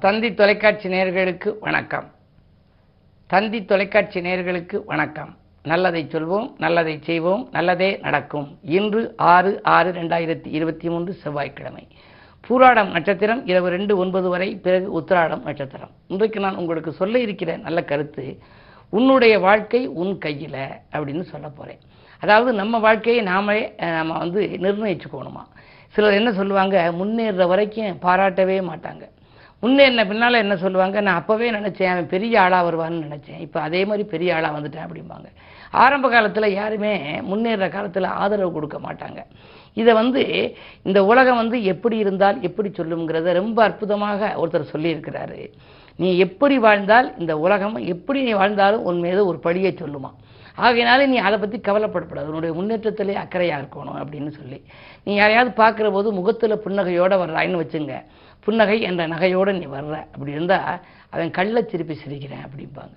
தந்தி தொலைக்காட்சி நேயர்களுக்கு வணக்கம். தந்தி தொலைக்காட்சி நேயர்களுக்கு வணக்கம். நல்லதை சொல்வோம் நல்லதை செய்வோம் நல்லதே நடக்கும். இன்று ஆறு ஆறு ரெண்டாயிரத்தி இருபத்தி மூன்று செவ்வாய்க்கிழமை. பூராடம் நட்சத்திரம் இரவு ரெண்டு ஒன்பது வரை பிறகு உத்திராடம் நட்சத்திரம். இன்றைக்கு நான் உங்களுக்கு சொல்ல இருக்கிற நல்ல கருத்து உன்னுடைய வாழ்க்கை உன் கையில் அப்படின்னு சொல்ல போகிறேன் அதாவது நம்ம வாழ்க்கையை நாமளே நம்ம வந்து நிர்ணயிச்சுக்கணுமா? சிலர் என்ன சொல்லுவாங்க முன்னேறுற வரைக்கும் பாராட்டவே மாட்டாங்க. முன்னேறின பின்னால் என்ன சொல்லுவாங்க? நான் அப்போவே நினச்சேன் அவன் பெரிய ஆளாக வருவான்னு நினச்சேன். இப்போ அதே மாதிரி பெரிய ஆளாக வந்துட்டேன் அப்படிம்பாங்க. ஆரம்ப காலத்தில் யாருமே முன்னேற காலத்தில் ஆதரவு கொடுக்க மாட்டாங்க. இதை வந்து இந்த உலகம் வந்து எப்படி இருந்தால் எப்படி சொல்லுங்கிறத ரொம்ப அற்புதமாக ஒருத்தர் சொல்லியிருக்கிறாரு. நீ எப்படி வாழ்ந்தால் இந்த உலகம் எப்படி நீ வாழ்ந்தாலும் உன் மீது ஒரு படியை சொல்லுமா. ஆகையினால நீ அதை பற்றி கவலைப்படக்கூடாது உன்னுடைய முன்னேற்றத்திலே அக்கறையாக இருக்கணும் அப்படின்னு சொல்லி. நீ யாரையாவது பார்க்குற போது முகத்தில் புன்னகையோடு வர்றாயின்னு வச்சுங்க. புன்னகை என்ற நகையோடு நீ வர்ற. அப்படி இருந்தால் அவன் கள்ள திருப்பி சிரிக்கிறேன் அப்படிம்பாங்க.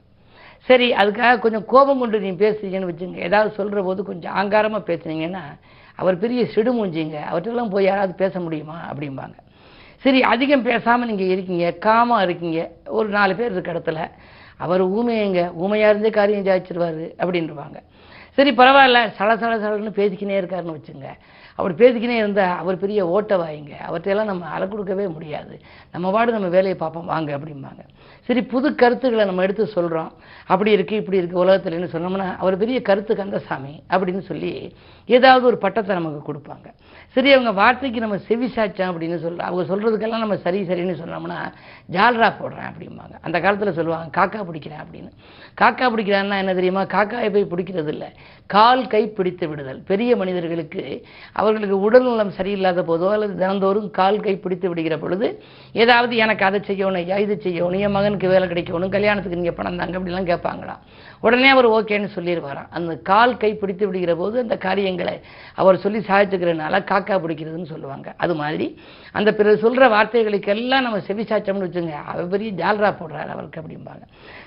சரி அதுக்காக கொஞ்சம் கோபம் கொண்டு நீ பேசுறீங்கன்னு வச்சுங்க. ஏதாவது சொல்கிற போது கொஞ்சம் ஆங்காரமாக பேசுனீங்கன்னா அவர் பெரிய சிடுமூஞ்சிங்க அவர்கிட்டலாம் போய் யாராவது பேச முடியுமா அப்படிம்பாங்க. சரி அதிகம் பேசாமல் நீங்கள் இருக்கீங்க காமாக இருக்கீங்க. ஒரு நாலு பேர் இருக்க இடத்துல. அவர் ஊமையங்க ஊமையாக இருந்தே காரியம் ஜாய்ச்சிருவாரு அப்படின்றவாங்க. சரி பரவாயில்ல. சல சல சலன்னு பேசிக்கினே இருக்காருன்னு வச்சுங்க. அவர் பேசிக்கினே இருந்தால் அவர் பெரிய ஓட்டை வாயுங்க அவற்றையெல்லாம் நம்ம அலை கொடுக்கவே முடியாது. நம்ம பாடு நம்ம வேலையை பார்ப்போம் வாங்க அப்படிம்பாங்க. சரி புது கருத்துக்களை நம்ம எடுத்து சொல்கிறோம் அப்படி இருக்குது இப்படி இருக்குது உலகத்துலன்னு சொன்னோம்னா அவர் பெரிய கருத்து கந்தசாமி அப்படின்னு சொல்லி ஏதாவது ஒரு பட்டத்தை நமக்கு கொடுப்பாங்க. சரி அவங்க வார்த்தைக்கு நம்ம செவி சாச்சோம் அப்படின்னு சொல்கிறோம் அவங்க சொல்கிறதுக்கெல்லாம் நம்ம சரி சரின்னு சொன்னோம்னா ஜால்ரா போடுறேன் அப்படிம்பாங்க. அந்த காலத்தில் சொல்லுவாங்க காக்கா பிடிக்கிறேன் அப்படின்னு. காக்கா பிடிக்கிறான்னா என்ன தெரியுமா? காக்காயை போய் பிடிக்கிறது இல்லை கால் கை பிடித்து விடுதல். பெரிய மனிதர்களுக்கு அவர்களுக்கு உடல் நலம் சரியில்லாத போதோ அல்லது தினந்தோறும் கால் கை பிடித்து விடுகிற பொழுது ஏதாவது எனக்கு அதை செய்யணும் ஐயா இது செய்யணும் என் மகனுக்கு வேலை கிடைக்கணும் கல்யாணத்துக்கு நீங்கள் பணம் தாங்க அப்படிலாம் கேட்பாங்களாம் உடனே அவர் ஓகேன்னு சொல்லிடுவாராம். அந்த கால் கை பிடித்து விடுகிற போது அந்த காரியங்களை அவர் சொல்லி சாதிச்சுக்கிறதுனால காக்கா பிடிக்கிறதுன்னு சொல்லுவாங்க. அது மாதிரி அந்த பிறர் சொல்கிற வார்த்தைகளுக்கெல்லாம் நம்ம செவி சாய்ச்சோம்னு வச்சுங்க அவர் பெரிய ஜால்ரா போடுறாரு அவருக்கு அப்படிம்பாங்க.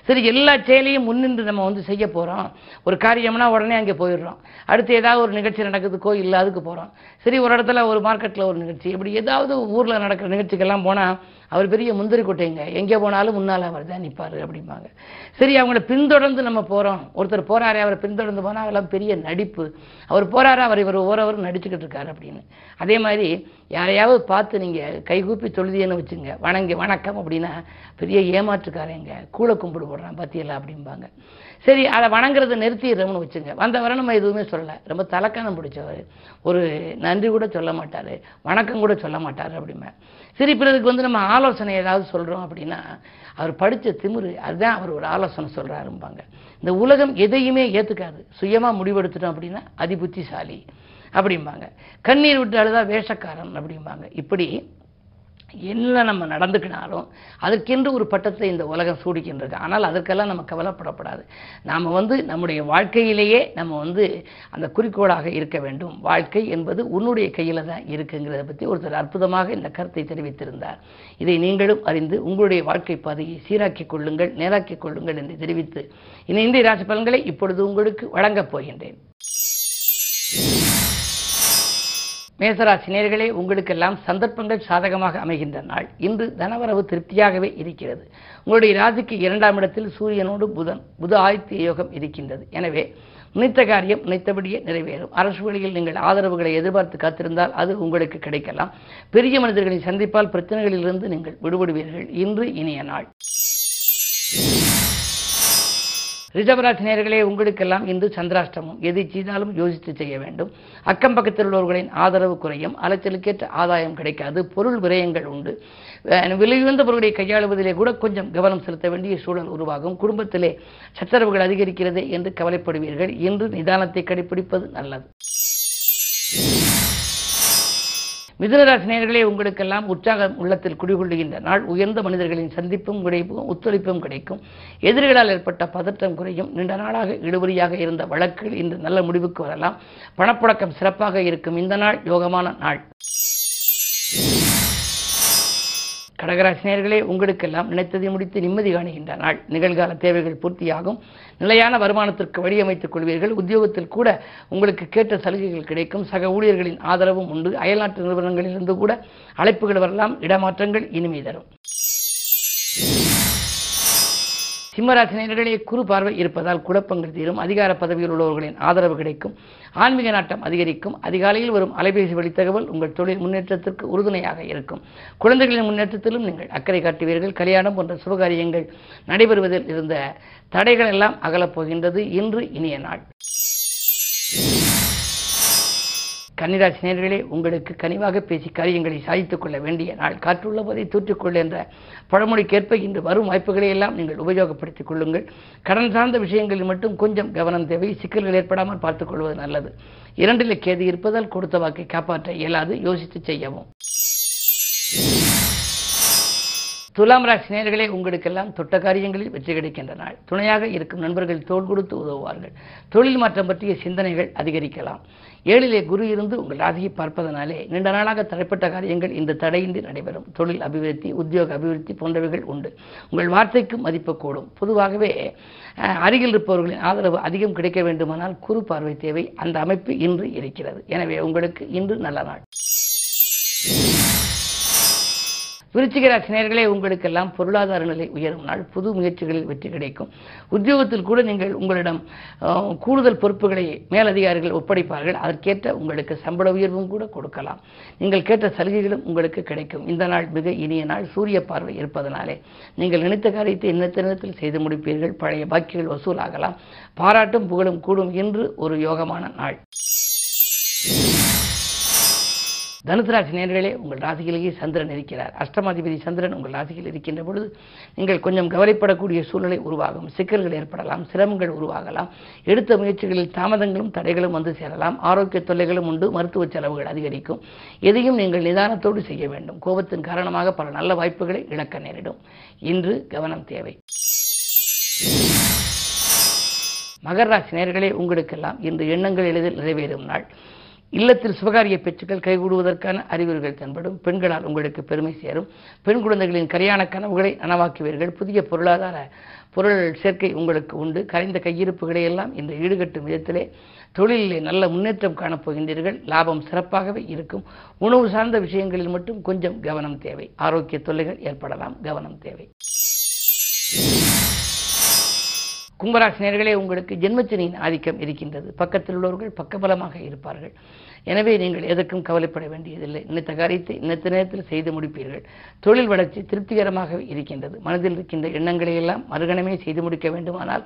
சரி எல்லா செயலையும் முன்னின்று நம்ம வந்து செய்ய போகிறோம் ஒரு காரியம்னா உடனே அங்கே போயிடுறோம். அடுத்து ஏதாவது ஒரு நிகழ்ச்சி நடக்குது கோயில் அதுக்கு போகிறோம் சரி ஒரு இடத்துல ஒரு மார்க்கெட்டில் ஒரு நிகழ்ச்சி. இப்படி ஏதாவது ஊரில் நடக்கிற நிகழ்ச்சிக்கெல்லாம் போனால் அவர் பெரிய முந்திரி கொட்டைங்க. எங்கே போனாலும் முன்னால் அவர் தான் நிற்பார் அப்படிம்பாங்க. சரி அவங்கள பின்தொடர்ந்து நம்ம போகிறோம் ஒருத்தர் போகிறாரே அவரை பின்தொடர்ந்து போனால் அவெல்லாம் பெரிய நடிப்பு. அவர் போகிறாரு அவர் இவர் ஓரவர் நடிச்சுக்கிட்டு இருக்காரு அப்படின்னு. அதே மாதிரி யாரையாவது பார்த்து நீங்கள் கைகூப்பி தொழுதியன்னு வச்சுங்க. வணங்கி வணக்கம் அப்படின்னா பெரிய ஏமாற்றுக்காரங்க. கூழ கும்பிடு போடுறான் பத்தியெல்லாம் அப்படிம்பாங்க. சரி அதை வணங்குறதை நிறுத்திடுறோம்னு வச்சுங்க. வந்தவரை நம்ம எதுவுமே சொல்லலை. ரொம்ப தலக்கணம் பிடிச்சவர் ஒரு நன்றி கூட சொல்ல மாட்டார். வணக்கம் கூட சொல்ல மாட்டார் அப்படிமே சரி பிறருக்கு வந்து நம்ம ஆலோசனை ஏதாவது சொல்கிறோம் அப்படின்னா அவர் படித்த திமிரு அதுதான் அவர் ஒரு ஆலோசனை சொல்கிறாரும்பாங்க இந்த உலகம் எதையுமே ஏற்றுக்காது சுயமாக முடிவெடுத்துட்டோம் அப்படின்னா அதிபுத்திசாலி அப்படிம்பாங்க. கண்ணீர் விட்டு அழுதா வேஷக்காரன் அப்படிம்பாங்க. இப்படி என்ன நம்ம நடந்துக்கினாலும் அதற்கென்று ஒரு பட்டத்தை இந்த உலகம் சூடிக்கின்றிருக்கு ஆனால் அதற்கெல்லாம் நம்ம கவலைப்படப்படாது. நாம் வந்து நம்முடைய வாழ்க்கையிலேயே நம்ம வந்து அந்த குறிக்கோளாக இருக்க வேண்டும். வாழ்க்கை என்பது உன்னுடைய கையில் தான் இருக்குங்கிறத பற்றி ஒருத்தர் அற்புதமாக இந்த கருத்தை தெரிவித்திருந்தார். இதை நீங்களும் அறிந்து உங்களுடைய வாழ்க்கை பாதையை சீராக்கிக் கொள்ளுங்கள் நேராக்கிக் கொள்ளுங்கள் என்று தெரிவித்து இந்த இந்திய ராசி பலன்களை இப்பொழுது உங்களுக்கு வழங்கப் போகின்றேன். மேசராசி நேர்களே உங்களுக்கெல்லாம் சந்தர்ப்பங்கள் சாதகமாக அமைகின்ற நாள். இன்று தனவரவு திருப்தியாகவே இருக்கிறது. உங்களுடைய ராசிக்கு இரண்டாம் இடத்தில் சூரியனோடு புதன் புத ஆதித்ய யோகம் இருக்கின்றது. எனவே நினைத்த காரியம் நினைத்தபடியே நிறைவேறும். அரசு வழியில் நீங்கள் ஆதரவுகளை எதிர்பார்த்து காத்திருந்தால் அது உங்களுக்கு கிடைக்கலாம். பெரிய மனிதர்களை சந்திப்பால் பிரச்சனைகளிலிருந்து நீங்கள் விடுபடுவீர்கள். இன்று இனிய நாள். ரிஷபராசி நேர்களே உங்களுக்கெல்லாம் இன்று சந்திராஷ்டமம். எதை செய்தாலும் யோசித்து செய்ய வேண்டும். அக்கம் பக்கத்தில் உள்ளவர்களின் ஆதரவு குறையும். அலைச்சலுக்கேற்ற ஆதாயம் கிடைக்காது. பொருள் விரயங்கள் உண்டு. விலையுயர்ந்த பொருளை கையாளுவதிலே கூட கொஞ்சம் கவனம் செலுத்த வேண்டிய சூழல் உருவாகும். குடும்பத்திலே சச்சரவுகள் அதிகரிக்கிறதே என்று கவலைப்படுவீர்கள். இன்று நிதானத்தை கடைபிடிப்பது நல்லது. மிதுனராசி நேயர்களே உங்களுக்கெல்லாம் உற்சாகம் உள்ளத்தில் குடிகொள்ளுகின்ற நாள். உயர்ந்த மனிதர்களின் சந்திப்பும் கிடைப்பும் ஒத்துழைப்பும் கிடைக்கும். எதிரிகளால் ஏற்பட்ட பதற்றம் குறையும். நீண்ட நாளாக இழுபறியாக இருந்த வழக்குகள் இன்று நல்ல முடிவுக்கு வரலாம். பணப்புழக்கம் சிறப்பாக இருக்கும். இந்த நாள் யோகமான நாள். கடகராசினியர்களே உங்களுக்கெல்லாம் நினைத்ததை முடித்து நிம்மதி காணுகின்ற நாள். நிகழ்கால தேவைகள் பூர்த்தியாகும். நிலையான வருமானத்திற்கு வழியமைத்துக் கொள்வீர்கள். உத்தியோகத்தில் கூட உங்களுக்கு கேட்ட சலுகைகள் கிடைக்கும். சக ஊழியர்களின் ஆதரவும் உண்டு. அயல்நாட்டு நிறுவனங்களிலிருந்து கூட அழைப்புகள் வரலாம். இடமாற்றங்கள் இனிமை தரும். சிம்மராசினியர்களே குறு பார்வை இருப்பதால் குழப்பங்கள் தீரும். அதிகார பதவியில் உள்ளவர்களின் ஆதரவு கிடைக்கும். ஆன்மீக நாட்டம் அதிகரிக்கும். அதிகாலையில் வரும் அலைபேசி வழித்தகவல் உங்கள் தொழில் முன்னேற்றத்திற்கு உறுதுணையாக இருக்கும். குழந்தைகளின் முன்னேற்றத்திலும் நீங்கள் அக்கறை காட்டுவீர்கள். கல்யாணம் போன்ற சுபகாரியங்கள் நடைபெறுவதில் இருந்த தடைகள் எல்லாம் அகலப்போகின்றது இன்று இனிய நாள். கன்னிராசி நேர்களே உங்களுக்கு கனிவாக பேசி காரியங்களை சாதித்துக் கொள்ள வேண்டிய நாள் காற்றுள்ள போதை என்ற பழமொழிக்கேற்ப இன்று வரும் வாய்ப்புகளை எல்லாம் நீங்கள் உபயோகப்படுத்திக் கொள்ளுங்கள். கடன் சார்ந்த விஷயங்களில் மட்டும் கொஞ்சம் கவனம் தேவை. சிக்கல்கள் ஏற்படாமல் பார்த்துக் கொள்வது நல்லது. இரண்டில் கேது இருப்பதால் கொடுத்த வாக்கை காப்பாற்ற இயலாது. யோசித்து செய்யவும். துலாம் ராசி நேர்களே உங்களுக்கெல்லாம் தொட்ட காரியங்களில் வெற்றி கிடைக்கின்ற நாள். துணையாக இருக்கும் நண்பர்கள் தோள் கொடுத்து உதவுவார்கள். தொழில் மாற்றம் பற்றிய சிந்தனைகள் அதிகரிக்கலாம். ஏழிலே குரு இருந்து உங்கள் ராசியை பார்ப்பதனாலே நீண்ட நாளாக தடைப்பட்ட காரியங்கள் இந்த தடையின்றி நடைபெறும். தொழில் அபிவிருத்தி உத்தியோக அபிவிருத்தி போன்றவைகள் உண்டு. உங்கள் வார்த்தைக்கு மதிப்பு கூடும். பொதுவாகவே அருகில் இருப்பவர்களின் ஆதரவு அதிகம் கிடைக்க வேண்டுமானால் குறு பார்வை தேவை. அந்த அமைப்பு இன்று இருக்கிறது. எனவே உங்களுக்கு இன்று நல்ல நாள். விருச்சிக ராசி உங்களுக்கெல்லாம் பொருளாதார நிலை உயரும் நாள். புது முயற்சிகளில் வெற்றி கிடைக்கும். உத்தியோகத்தில் கூட நீங்கள் உங்களிடம் கூடுதல் பொறுப்புகளை மேலதிகாரிகள் ஒப்படைப்பார்கள். அதற்கேற்ற உங்களுக்கு சம்பள உயர்வும் கூட கொடுக்கலாம். நீங்கள் கேட்ட சலுகைகளும் உங்களுக்கு கிடைக்கும். இந்த நாள் மிக இனிய நாள். சூரிய பார்வை இருப்பதனாலே நீங்கள் நினைத்த காரியத்தை இன்னத்த நேரத்தில் செய்து முடிப்பீர்கள். பழைய பாக்கிகள் வசூலாகலாம். பாராட்டும் புகழும் கூடும் என்று ஒரு யோகமான நாள். தனுசராசி நேர்களே உங்கள் ராசியிலேயே சந்திரன் இருக்கிறார். அஷ்டமாதிபதி சந்திரன் உங்கள் ராசியில் இருக்கின்ற பொழுது நீங்கள் கொஞ்சம் கவலைப்படக்கூடிய சூழ்நிலை உருவாகும். சிக்கல்கள் ஏற்படலாம் சிரமங்கள் உருவாகலாம். எடுத்த முயற்சிகளில் தாமதங்களும் தடைகளும் வந்து சேரலாம். ஆரோக்கிய தொல்லைகளும் உண்டு மருத்துவ செலவுகள் அதிகரிக்கும். எதையும் நீங்கள் நிதானத்தோடு செய்ய வேண்டும். கோபத்தின் காரணமாக பல நல்ல வாய்ப்புகளை இழக்க நேரிடும். இன்று கவனம் தேவை. மகர ராசி நேர்களே உங்களுக்கெல்லாம் இன்று எண்ணங்கள் எளிதில் நிறைவேறும் நாள். இல்லத்தில் சுபகாரிய பேச்சுக்கள் கைகூடுவதற்கான அறிகுறிகள் தென்படும். பெண்களால் உங்களுக்கு பெருமை சேரும். பெண் குழந்தைகளின் கரியான கனவுகளை நனவாக்குவீர்கள். புதிய பொருளாதார பொருள் சேர்க்கை உங்களுக்கு உண்டு. கரைந்த கையிருப்புகளை எல்லாம் இன்று ஈடுகட்டும் விதத்திலே தொழிலிலே நல்ல முன்னேற்றம் காணப்போகின்றீர்கள் லாபம் சிறப்பாகவே இருக்கும். உணவு சார்ந்த விஷயங்களில் மட்டும் கொஞ்சம் கவனம் தேவை. ஆரோக்கிய தொல்லைகள் ஏற்படலாம். கவனம் தேவை. கும்பராசினியர்களே உங்களுக்கு ஜென்மச்சனியின் ஆதிக்கம் இருக்கின்றது. பக்கத்தில் உள்ளவர்கள் பக்கபலமாக இருப்பார்கள். எனவே நீங்கள் எதற்கும் கவலைப்பட வேண்டியதில்லை. நினைத்த காரியத்தை இன்னத்த நேரத்தில் செய்து முடிப்பீர்கள். தொழில் வளர்ச்சி திருப்திகரமாக இருக்கின்றது. மனதில் இருக்கின்ற எண்ணங்களை எல்லாம் மறுகணமே செய்து முடிக்க வேண்டுமானால்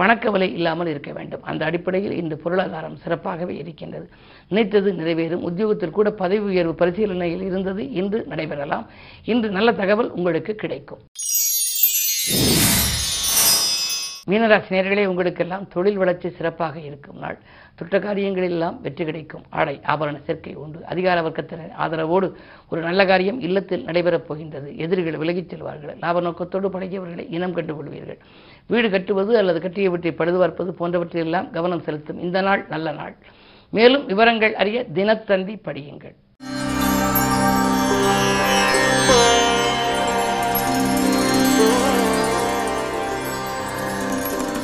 பணக்கவலை இல்லாமல் இருக்க வேண்டும். அந்த அடிப்படையில் இந்த பொருளாதாரம் சிறப்பாகவே இருக்கின்றது. நினைத்தது நிறைவேறும். உத்தியோகத்தில் கூட பதவி உயர்வு பரிசீலனையில் இருந்தது இன்று நடைபெறலாம். இன்று நல்ல தகவல் உங்களுக்கு கிடைக்கும். மீனராசி நேர்களே உங்களுக்கெல்லாம் தொழில் வளர்ச்சி சிறப்பாக இருக்கும் நாள். துட்ட காரியங்களெல்லாம் வெற்றி கிடைக்கும். ஆடை ஆபரண சேர்க்கை உண்டு. அதிகார வர்க்கத்தினர் ஆதரவோடு ஒரு நல்ல காரியம் இல்லத்தில் நடைபெறப் போகின்றது. எதிரிகள் விலகிச் செல்வார்கள். லாப நோக்கத்தோடு பழகியவர்களை இனம் கண்டு கொள்வீர்கள் வீடு கட்டுவது அல்லது கட்டிய வீட்டை பழுது பார்ப்பது போன்றவற்றையெல்லாம் கவனம் செலுத்தும் இந்த நாள் நல்ல நாள். மேலும் விவரங்கள் அறிய தினத்தந்தி படியுங்கள்.